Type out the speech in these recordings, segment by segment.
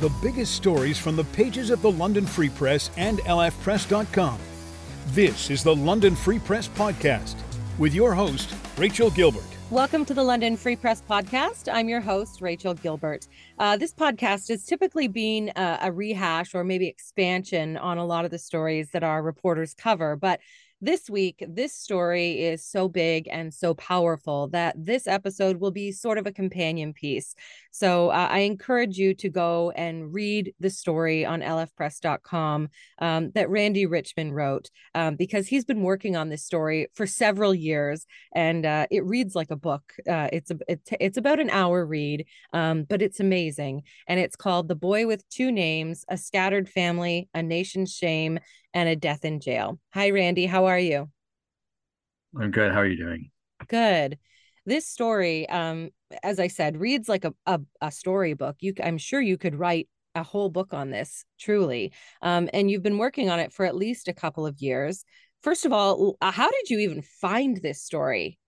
The biggest stories from the pages of the London Free Press and lfpress.com. This is the London Free Press Podcast with your host, Rachel Gilbert. Welcome to the London Free Press Podcast. I'm your host, Rachel Gilbert. Uh, this podcast is typically being a, a rehash or maybe expansion on a lot of the stories that our reporters cover, but this week, this story is so big and so powerful that this episode will be sort of a companion piece. So uh, I encourage you to go and read the story on lfpress.com um, that Randy Richmond wrote um, because he's been working on this story for several years and uh, it reads like a book. Uh, it's a, it, it's about an hour read, um, but it's amazing. And it's called The Boy with Two Names, A Scattered Family, A Nation's Shame, and a death in jail. Hi, Randy. How are you? I'm good. How are you doing? Good. This story, um, as I said, reads like a, a, a storybook. You, I'm sure you could write a whole book on this, truly. Um, and you've been working on it for at least a couple of years. First of all, uh, how did you even find this story?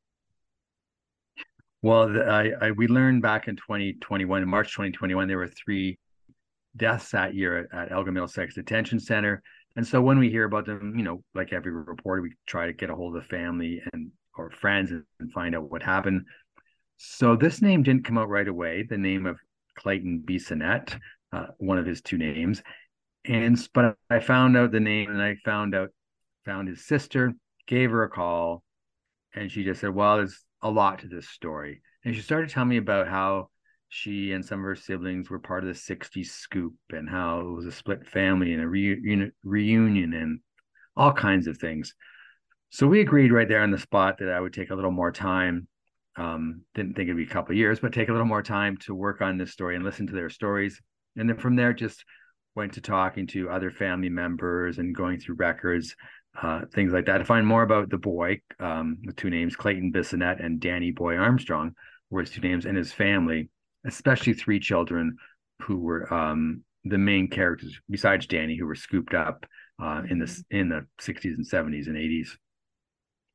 Well, I, I we learned back in 2021, in March 2021, there were three deaths that year at, at Elgin Middlesex Detention Center. And so when we hear about them, you know, like every reporter, we try to get a hold of the family and or friends and find out what happened. So this name didn't come out right away. The name of Clayton Bissonnette, uh, one of his two names, and but I found out the name and I found out found his sister, gave her a call, and she just said, "Well, there's a lot to this story," and she started telling me about how she and some of her siblings were part of the 60s scoop and how it was a split family and a reunion, reunion and all kinds of things. So we agreed right there on the spot that I would take a little more time. Um, didn't think it'd be a couple years, but take a little more time to work on this story and listen to their stories. And then from there, just went to talking to other family members and going through records, uh, things like that to find more about the boy um, with two names, Clayton Bissonnette and Danny Boy Armstrong were his two names, and his family especially three children who were um, the main characters besides Danny, who were scooped up uh, in the in the 60s and 70s and 80s.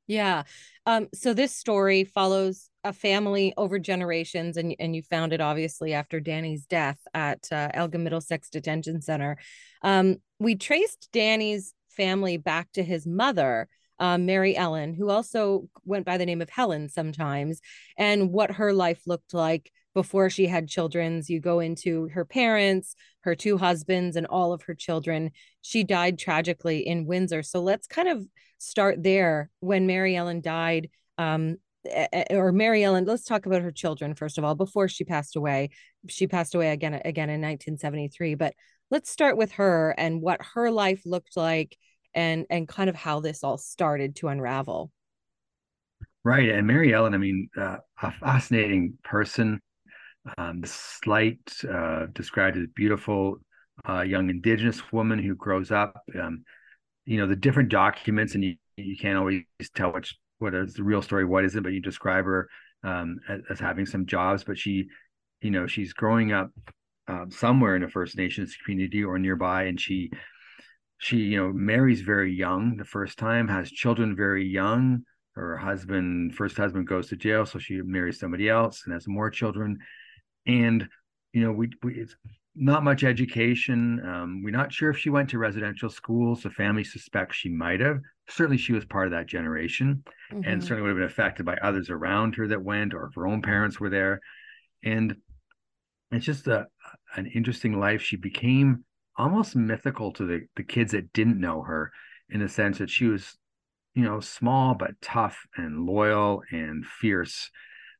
Yeah. Um, so this story follows a family over generations, and and you found it obviously after Danny's death at uh, Elgin Middlesex Detention Center. Um, we traced Danny's family back to his mother, um, Mary Ellen, who also went by the name of Helen sometimes, and what her life looked like before she had children's you go into her parents her two husbands and all of her children. She died tragically in windsor. So let's kind of start there. When mary ellen died um, or mary ellen let's talk about her children first of all before she passed away. She passed away again again in 1973 but let's start with her and what her life looked like and and kind of how this all started to unravel. Right and mary ellen i mean uh, a fascinating person um, slight, uh, described as beautiful uh, young Indigenous woman who grows up. Um, you know the different documents, and you you can't always tell which what is the real story, what isn't. But you describe her um, as, as, having some jobs, but she, you know, she's growing up um, somewhere in a First Nations community or nearby, and she she you know marries very young the first time, has children very young. Her husband, first husband, goes to jail, so she marries somebody else and has more children and you know we, we it's not much education. Um, we're not sure if she went to residential schools the family suspects she might have. Certainly she was part of that generation mm-hmm. and certainly would have been affected by others around her that went or if her own parents were there. And it's just a, an interesting life. She became almost mythical to the, the kids that didn't know her in the sense that she was you know small but tough and loyal and fierce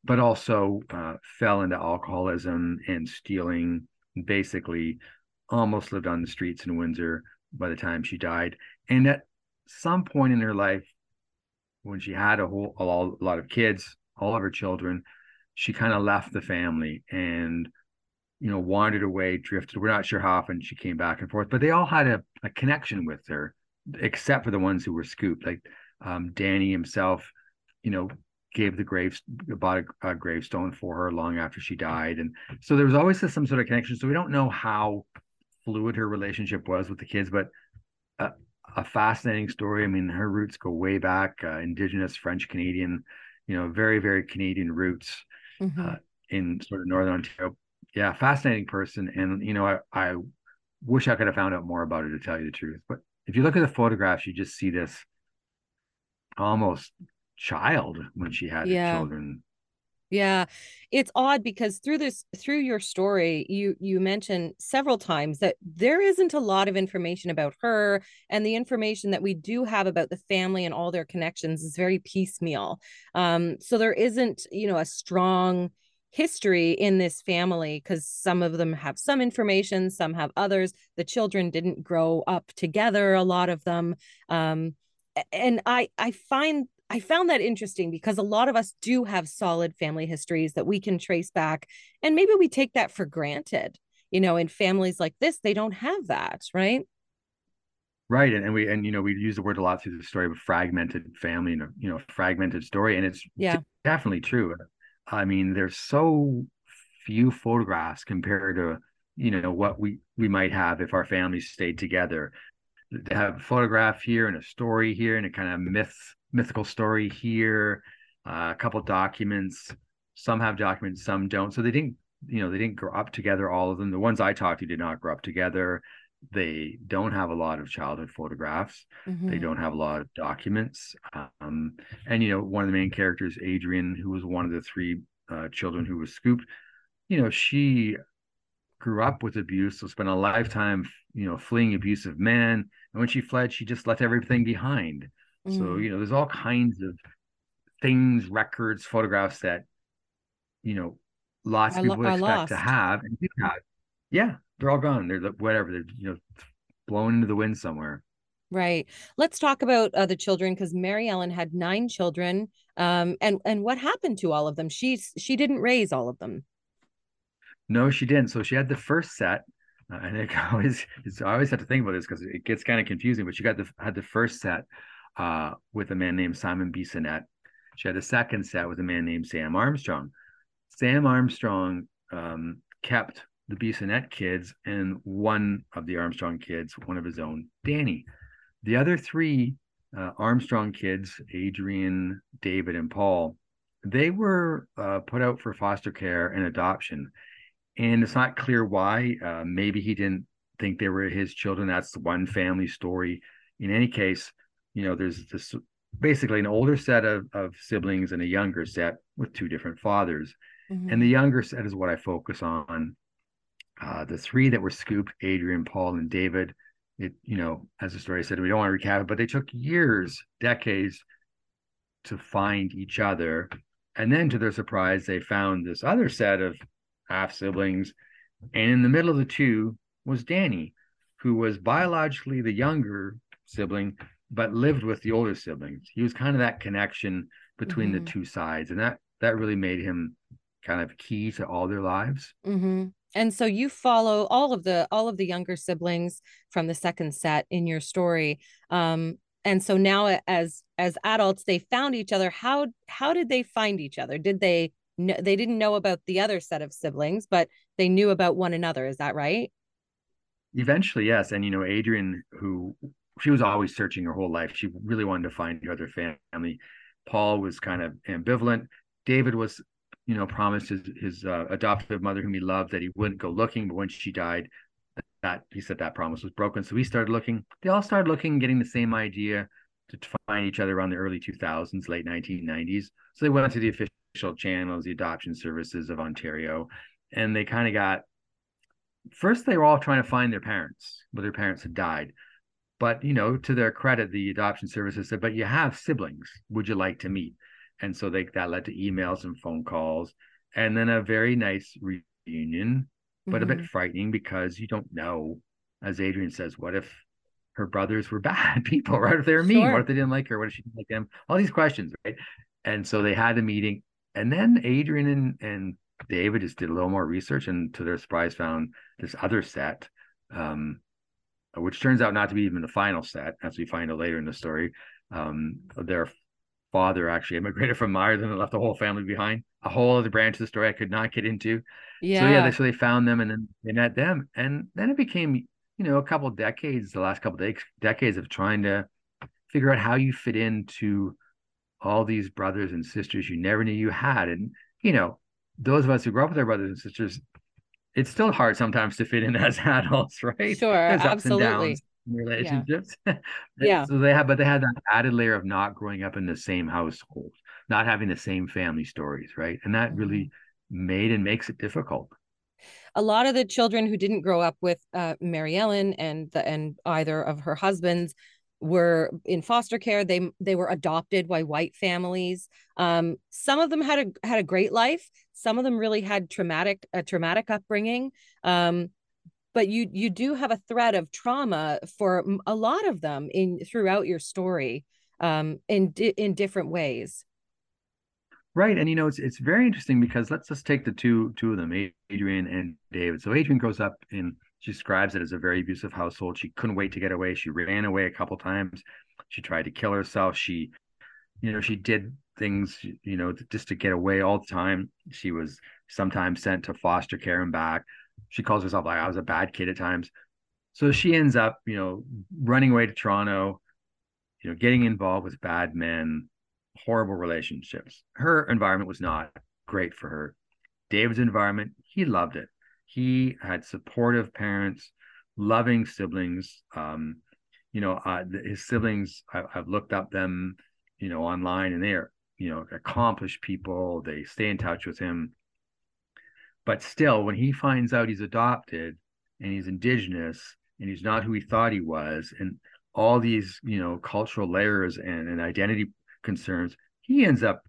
but also uh, fell into alcoholism and stealing. Basically, almost lived on the streets in Windsor by the time she died. And at some point in her life, when she had a whole a lot of kids, all of her children, she kind of left the family and you know wandered away, drifted. We're not sure how often she came back and forth, but they all had a, a connection with her, except for the ones who were scooped, like um, Danny himself. You know, gave the grave bought a, a, gravestone for her long after she died and so there was always some sort of connection so we don't know how fluid her relationship was with the kids but a, a fascinating story i mean her roots go way back uh, indigenous french canadian you know very very canadian roots mm-hmm. uh, in sort of northern ontario yeah, fascinating person. And you know, I, I wish I could have found out more about her to tell you the truth. But if you look at the photographs, you just see this almost child when she had yeah. children yeah. It's odd because through this through your story you you mentioned several times that there isn't a lot of information about her and the information that we do have about the family and all their connections is very piecemeal. Um so there isn't, you know, a strong history in this family because some of them have some information, some have others. The children didn't grow up together, a lot of them. Um, and I I find I found that interesting because a lot of us do have solid family histories that we can trace back. And maybe we take that for granted. You know, in families like this, they don't have that, right? Right. And, and we, and, you know, we use the word a lot through the story of a fragmented family and, a, you know, fragmented story. And it's yeah. definitely true. I mean, there's so few photographs compared to, you know, what we, we might have if our families stayed together. Have a photograph here and a story here and a kind of myth mythical story here, uh, a couple documents. Some have documents, some don't. So they didn't, you know, they didn't grow up together. All of them. The ones I talked to did not grow up together. They don't have a lot of childhood photographs. Mm-hmm. They don't have a lot of documents. Um, and you know, one of the main characters, Adrian, who was one of the three uh, children who was scooped, you know, she grew up with abuse, so spent a lifetime, you know, fleeing abusive men. And when she fled, she just left everything behind. Mm. So, you know, there's all kinds of things, records, photographs that, you know, lots of people lo- expect to have and do have. Yeah, they're all gone. They're whatever. They're, you know, blown into the wind somewhere. Right. Let's talk about uh, the children because Mary Ellen had nine children. Um, and and what happened to all of them? She's she didn't raise all of them. No, she didn't. So she had the first set, and it always I always have to think about this because it gets kind of confusing. But she got the had the first set, uh, with a man named Simon Bissonnette. She had a second set with a man named Sam Armstrong. Sam Armstrong um, kept the Bissonnette kids and one of the Armstrong kids, one of his own, Danny. The other three uh, Armstrong kids, Adrian, David, and Paul, they were uh, put out for foster care and adoption. And it's not clear why. Uh, maybe he didn't think they were his children. That's one family story. In any case, you know, there's this basically an older set of, of siblings and a younger set with two different fathers. Mm-hmm. And the younger set is what I focus on. Uh, the three that were scooped, Adrian, Paul, and David, it, you know, as the story said, we don't want to recap it, but they took years, decades to find each other. And then to their surprise, they found this other set of half siblings. And in the middle of the two was Danny, who was biologically the younger sibling, but lived with the older siblings. He was kind of that connection between mm-hmm. the two sides, and that that really made him kind of key to all their lives. Mm-hmm. And so you follow all of the all of the younger siblings from the second set in your story. Um, and so now as as adults, they found each other. How how did they find each other? Did they know they didn't know about the other set of siblings, but they knew about one another? Is that right? Eventually, yes. And you know, Adrian, who she was always searching her whole life. She really wanted to find her other family. Paul was kind of ambivalent. David was, you know, promised his his uh, adoptive mother, whom he loved, that he wouldn't go looking. But when she died, that he said that promise was broken. So he started looking. They all started looking, getting the same idea to find each other around the early 2000s, late 1990s. So they went to the official channels, the adoption services of Ontario, and they kind of got. First, they were all trying to find their parents, but their parents had died. But you know, to their credit, the adoption services said, "But you have siblings. Would you like to meet?" And so they that led to emails and phone calls, and then a very nice reunion, but mm-hmm. a bit mm-hmm. frightening because you don't know, as Adrian says, what if her brothers were bad people, right? If they were mean, sure. what if they didn't like her? What if she didn't like them? All these questions, right? And so they had a meeting, and then Adrian and and David just did a little more research, and to their surprise, found this other set um, which turns out not to be even the final set, as we find out later in the story. Um, their father actually immigrated from Ireland and left the whole family behind. A whole other branch of the story I could not get into. Yeah. So yeah, they, so they found them and then they met them, and then it became you know a couple decades, the last couple de- decades of trying to figure out how you fit into all these brothers and sisters you never knew you had, and you know those of us who grew up with our brothers and sisters it's still hard sometimes to fit in as adults, right? Sure, There's absolutely. relationships. Yeah. yeah. So they have, but they had that added layer of not growing up in the same household, not having the same family stories, right? And that really mm-hmm. made and makes it difficult. A lot of the children who didn't grow up with uh, Mary Ellen and the and either of her husbands were in foster care they they were adopted by white families. Um, some of them had a had a great life. Some of them really had traumatic a traumatic upbringing. Um, but you you do have a thread of trauma for a lot of them in throughout your story um, in in different ways. Right and you know it's it's very interesting because let's just take the two two of them adrian and david. So adrian grows up in she describes it as a very abusive household. She couldn't wait to get away. She ran away a couple times. She tried to kill herself. She, you know, she did things, you know, just to get away all the time. She was sometimes sent to foster care and back. She calls herself like I was a bad kid at times. So she ends up, you know, running away to Toronto, you know, getting involved with bad men, horrible relationships. Her environment was not great for her. David's environment, he loved it he had supportive parents, loving siblings. Um, you know, uh, his siblings, I, I've looked up them, you know, online, and they're you know accomplished people. They stay in touch with him. But still, when he finds out he's adopted and he's indigenous and he's not who he thought he was, and all these you know cultural layers and, and identity concerns, he ends up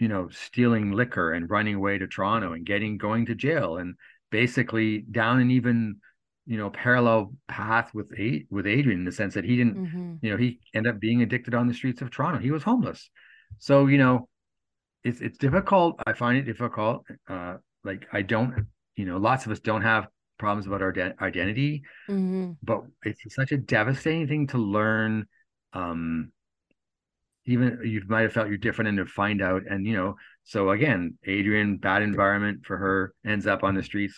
you know stealing liquor and running away to Toronto and getting going to jail and basically down an even you know parallel path with a- with Adrian in the sense that he didn't mm-hmm. you know he ended up being addicted on the streets of Toronto. He was homeless. So you know it's it's difficult. I find it difficult. Uh, like I don't you know lots of us don't have problems about our de- identity, mm-hmm. but it's such a devastating thing to learn. Um, even you might have felt you're different and to find out and you know so again adrian bad environment for her ends up on the streets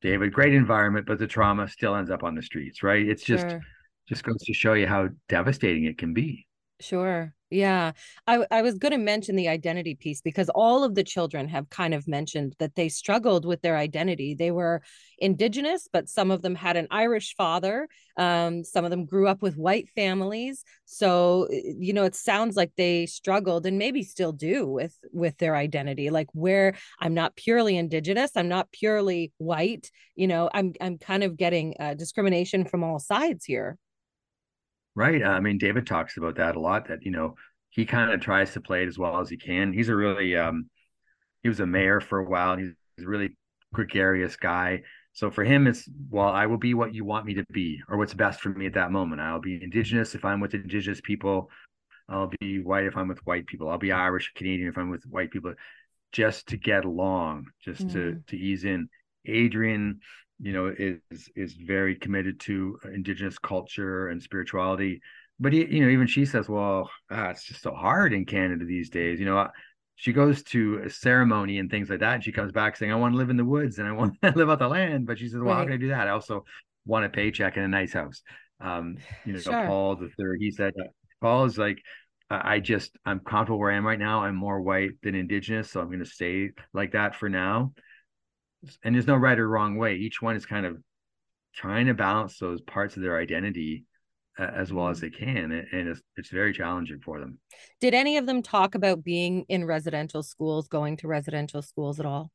david great environment but the trauma still ends up on the streets right it's just sure. just goes to show you how devastating it can be Sure. Yeah. I, I was going to mention the identity piece because all of the children have kind of mentioned that they struggled with their identity. They were indigenous, but some of them had an Irish father. Um, some of them grew up with white families. So, you know, it sounds like they struggled and maybe still do with with their identity. Like where I'm not purely indigenous, I'm not purely white, you know, I'm I'm kind of getting uh, discrimination from all sides here. Right. I mean, David talks about that a lot. That you know he kind of tries to play it as well as he can. He's a really um, he was a mayor for a while. He's a really gregarious guy. So for him, it's well, I will be what you want me to be, or what's best for me at that moment. I'll be indigenous if I'm with indigenous people. I'll be white if I'm with white people. I'll be Irish, Canadian if I'm with white people, just to get along, just mm. to to ease in. Adrian you know is is very committed to indigenous culture and spirituality but he, you know even she says well ah, it's just so hard in canada these days you know she goes to a ceremony and things like that and she comes back saying i want to live in the woods and i want to live out the land but she says well right. how can i do that i also want a paycheck and a nice house um you know sure. paul the third he said paul is like I just I'm comfortable where I am right now. I'm more white than indigenous, so I'm going to stay like that for now and there's no right or wrong way. Each one is kind of trying to balance those parts of their identity uh, as well as mm-hmm. they can, and it's it's very challenging for them. Did any of them talk about being in residential schools, going to residential schools at all?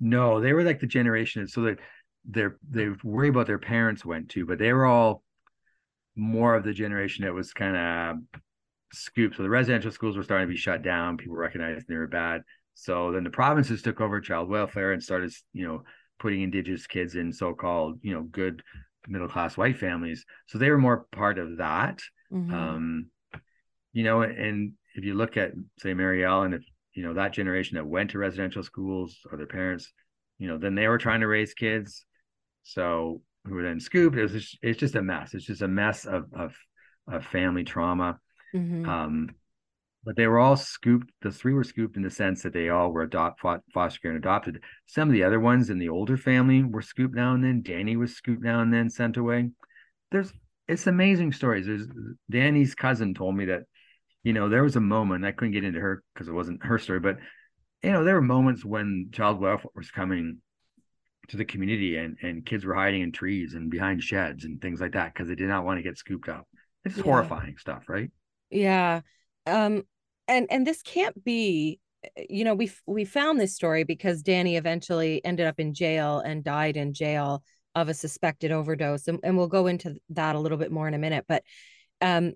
No, they were like the generation, so that they're they worry about their parents went to, but they were all more of the generation that was kind of scooped. So the residential schools were starting to be shut down. People recognized they were bad. So then the provinces took over child welfare and started, you know, putting indigenous kids in so-called, you know, good middle class white families. So they were more part of that. Mm-hmm. Um, you know, and if you look at say Mary Ellen, if you know that generation that went to residential schools or their parents, you know, then they were trying to raise kids. So who were then scooped. It was just, it's just a mess. It's just a mess of of, of family trauma. Mm-hmm. Um, but they were all scooped. The three were scooped in the sense that they all were adopt foster care and adopted. Some of the other ones in the older family were scooped now and then. Danny was scooped now and then, sent away. There's it's amazing stories. There's Danny's cousin told me that, you know, there was a moment I couldn't get into her because it wasn't her story, but you know, there were moments when child welfare was coming to the community and and kids were hiding in trees and behind sheds and things like that because they did not want to get scooped up it's yeah. horrifying stuff right yeah um and and this can't be you know we we found this story because danny eventually ended up in jail and died in jail of a suspected overdose and, and we'll go into that a little bit more in a minute but um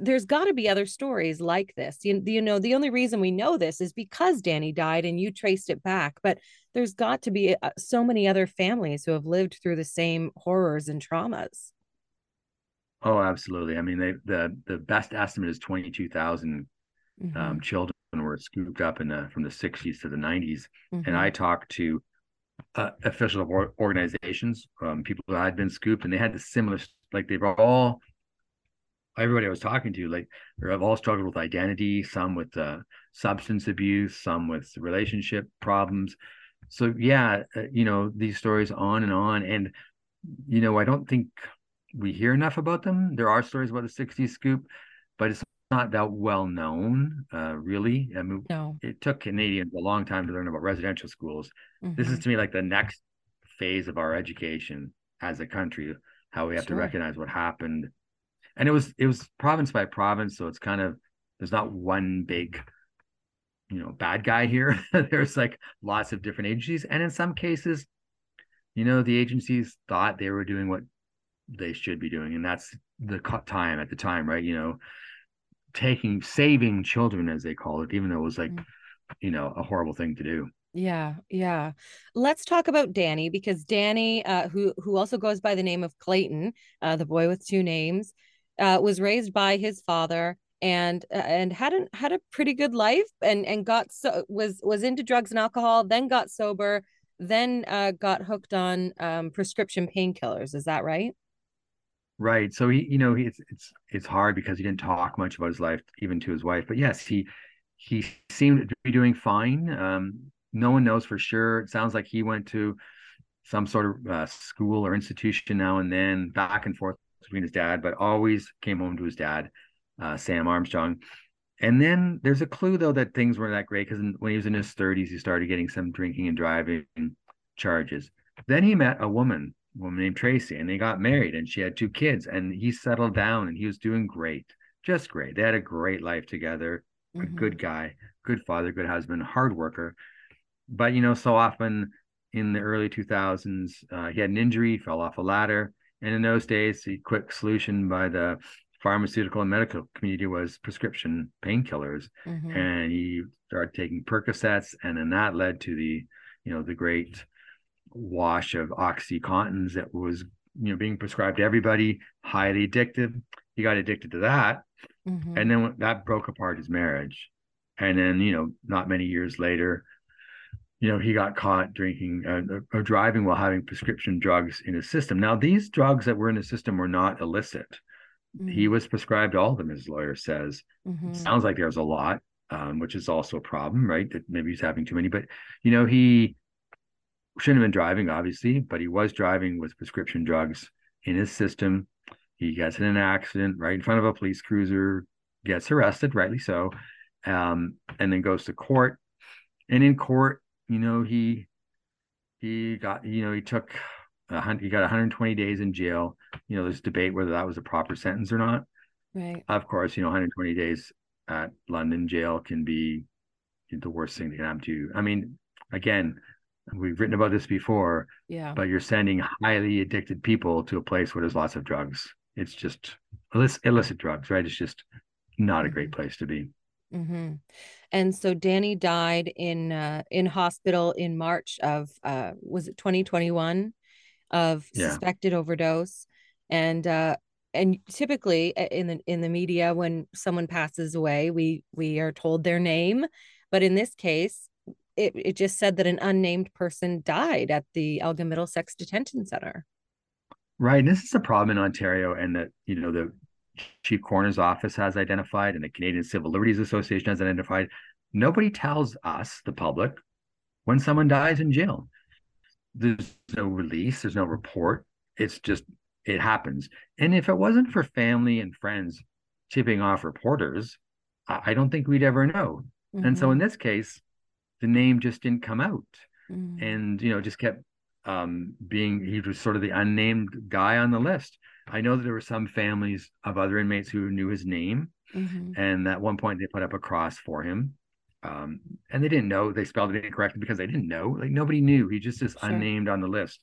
there's got to be other stories like this. You, you know, the only reason we know this is because Danny died and you traced it back. But there's got to be uh, so many other families who have lived through the same horrors and traumas. Oh, absolutely. I mean, they, the the best estimate is twenty two thousand um, mm-hmm. um, children were scooped up in the from the sixties to the 90s mm-hmm. and I talked to uh, officials of organizations, um, people that had been scooped, and they had the similar like they were all everybody I was talking to, like they've all struggled with identity, some with uh, substance abuse, some with relationship problems. So yeah, uh, you know these stories on and on, and you know I don't think we hear enough about them. There are stories about the '60s scoop, but it's not that well known, uh, really. I mean, no. it took Canadians a long time to learn about residential schools. Mm-hmm. This is mm-hmm. to me like the next phase of our education as a country, how we have sure. to recognize what happened and it was it was province by province so it's kind of there's not one big you know bad guy here there's like lots of different agencies and in some cases you know the agencies thought they were doing what they should be doing and that's the time at the time right you know taking saving children as they call it even though it was like mm. you know a horrible thing to do yeah, yeah. Let's talk about Danny because Danny, uh, who who also goes by the name of Clayton, uh, the boy with two names, uh, was raised by his father and uh, and had a had a pretty good life and and got so was was into drugs and alcohol then got sober then uh, got hooked on um, prescription painkillers is that right right so he you know it's it's it's hard because he didn't talk much about his life even to his wife but yes he he seemed to be doing fine um, no one knows for sure it sounds like he went to some sort of uh, school or institution now and then back and forth between his dad, but always came home to his dad, uh, Sam Armstrong. And then there's a clue though that things weren't that great because when he was in his 30s, he started getting some drinking and driving charges. Then he met a woman, woman named Tracy, and they got married, and she had two kids, and he settled down, and he was doing great, just great. They had a great life together. Mm-hmm. A good guy, good father, good husband, hard worker. But you know, so often in the early 2000s, uh, he had an injury, fell off a ladder, and in those days, the quick solution by the pharmaceutical and medical community was prescription painkillers. Mm-hmm. And he started taking Percocets, and then that led to the, you know, the great wash of OxyContins that was, you know, being prescribed to everybody, highly addictive. He got addicted to that. Mm-hmm. And then that broke apart his marriage. And then, you know, not many years later, you know, he got caught drinking uh, or driving while having prescription drugs in his system. Now, these drugs that were in his system were not illicit. Mm-hmm. He was prescribed all of them, his lawyer says. Mm-hmm. Sounds like there's a lot, um, which is also a problem, right? That maybe he's having too many. But, you know, he shouldn't have been driving, obviously, but he was driving with prescription drugs in his system. He gets in an accident right in front of a police cruiser, gets arrested, rightly so, um, and then goes to court. And in court, you know, he he got you know he took a hundred he got 120 days in jail. You know, there's debate whether that was a proper sentence or not. Right. Of course, you know, 120 days at London jail can be the worst thing that can happen to you. I mean, again, we've written about this before. Yeah. But you're sending highly addicted people to a place where there's lots of drugs. It's just illicit, illicit drugs, right? It's just not a great mm-hmm. place to be. Mm-hmm. And so Danny died in uh, in hospital in March of uh, was it 2021 of yeah. suspected overdose, and uh, and typically in the in the media when someone passes away, we we are told their name, but in this case, it it just said that an unnamed person died at the Elgin Middlesex Detention Center. Right. And this is a problem in Ontario, and that you know the chief coroner's office has identified and the Canadian Civil Liberties Association has identified. Nobody tells us, the public, when someone dies in jail. There's no release, there's no report. It's just, it happens. And if it wasn't for family and friends tipping off reporters, I don't think we'd ever know. Mm-hmm. And so in mm-hmm. this case, the name just didn't come out. Mm-hmm. And, you know, just kept um, being he was sort of the unnamed guy on the list. I know that there were some families of other inmates who knew his name, mm-hmm. and at one point they put up a cross for him. Um, and they didn't know they spelled it incorrectly because they didn't know. Like nobody knew. He just is sure. unnamed on the list,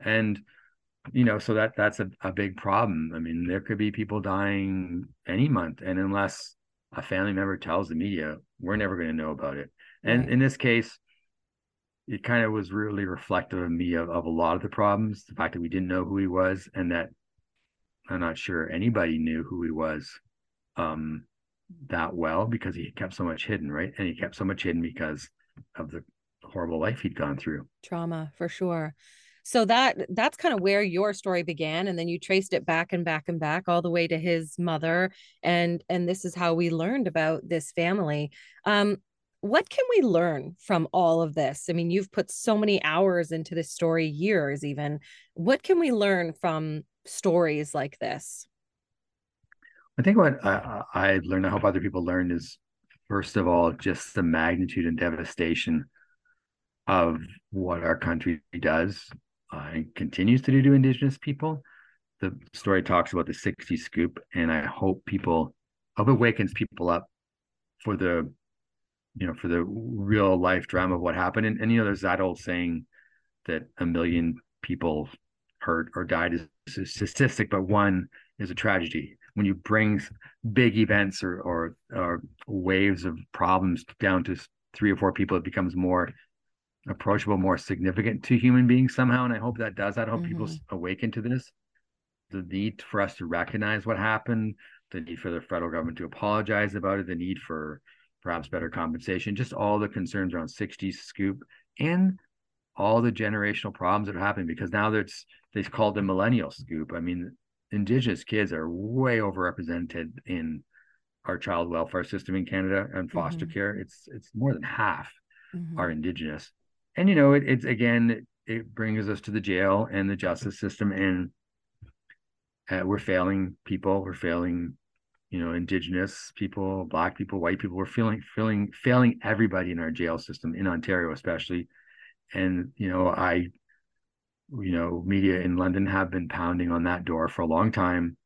and you know, so that that's a, a big problem. I mean, there could be people dying any month, and unless a family member tells the media, we're never going to know about it. And right. in this case, it kind of was really reflective of me of, of a lot of the problems. The fact that we didn't know who he was, and that I'm not sure anybody knew who he was um, that well because he kept so much hidden, right? And he kept so much hidden because of the horrible life he'd gone through. Trauma, for sure. So that that's kind of where your story began, and then you traced it back and back and back all the way to his mother, and and this is how we learned about this family. Um, what can we learn from all of this? I mean, you've put so many hours into this story, years even. What can we learn from stories like this? I think what I, I learned, I hope other people learned, is first of all, just the magnitude and devastation of what our country does uh, and continues to do to Indigenous people. The story talks about the 60 scoop, and I hope people, I hope awakens people up for the, you know, for the real life drama of what happened. And, and you know, there's that old saying that a million people hurt or died is a statistic, but one is a tragedy when you bring big events or, or or waves of problems down to three or four people, it becomes more approachable, more significant to human beings somehow. And I hope that does that. I hope mm-hmm. people awaken to this. The need for us to recognize what happened, the need for the federal government to apologize about it, the need for perhaps better compensation, just all the concerns around 60 scoop and all the generational problems that are happening because now there's they call the millennial scoop. I mean, indigenous kids are way overrepresented in our child welfare system in Canada and foster mm-hmm. care. It's it's more than half mm-hmm. are indigenous, and you know it, it's again it, it, brings us to the jail and the justice system, and uh, we're failing people. We're failing, you know, indigenous people, black people, white people. We're feeling feeling failing everybody in our jail system in Ontario, especially. And you know, I you know, media in London have been pounding on that door for a long time,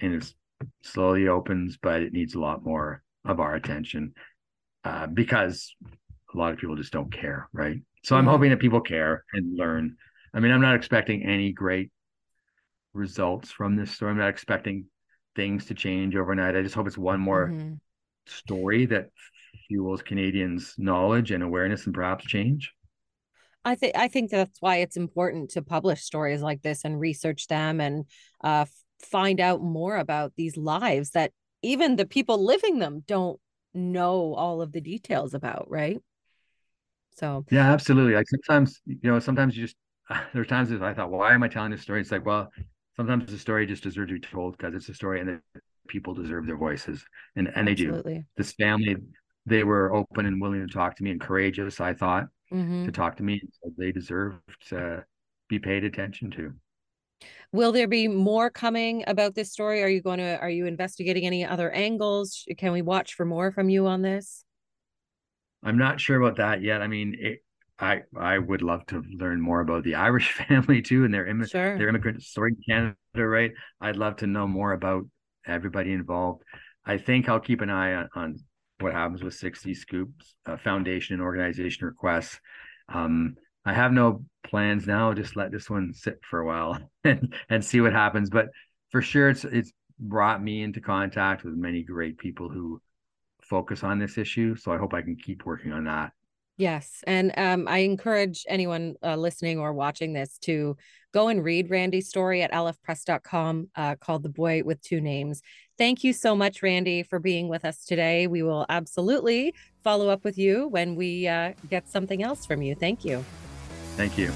and it slowly opens, but it needs a lot more of our attention uh, because a lot of people just don't care, right? So I'm hoping that people care and learn. I mean, I'm not expecting any great results from this story. I'm not expecting things to change overnight. I just hope it's one more mm-hmm. story that fuels Canadians' knowledge and awareness and perhaps change. I think I think that's why it's important to publish stories like this and research them and uh, find out more about these lives that even the people living them don't know all of the details about, right? So yeah, absolutely. Like sometimes, you know, sometimes you just there's times that I thought, why am I telling this story? It's like, well, sometimes the story just deserves to be told because it's a story and the people deserve their voices, and and they absolutely. do. This family, they were open and willing to talk to me and courageous. I thought, mm-hmm. to talk to me. So they deserve to be paid attention to. Will there be more coming about this story? Are you going to are you investigating any other angles? Can we watch for more from you on this? I'm not sure about that yet. I mean, it, I I would love to learn more about the Irish family too and their Im- sure. their immigrant story in Canada, right? I'd love to know more about everybody involved. I think I'll keep an eye on, on what happens with 60 Scoops uh, Foundation and organization requests. Um, I have no plans now. Just let this one sit for a while and, and see what happens. But for sure, it's it's brought me into contact with many great people who focus on this issue. So I hope I can keep working on that. Yes. And um, I encourage anyone uh, listening or watching this to go and read Randy's story at lfpress.com uh, called The Boy with Two Names. Thank you so much, Randy, for being with us today. We will absolutely follow up with you when we uh, get something else from you. Thank you. Thank you.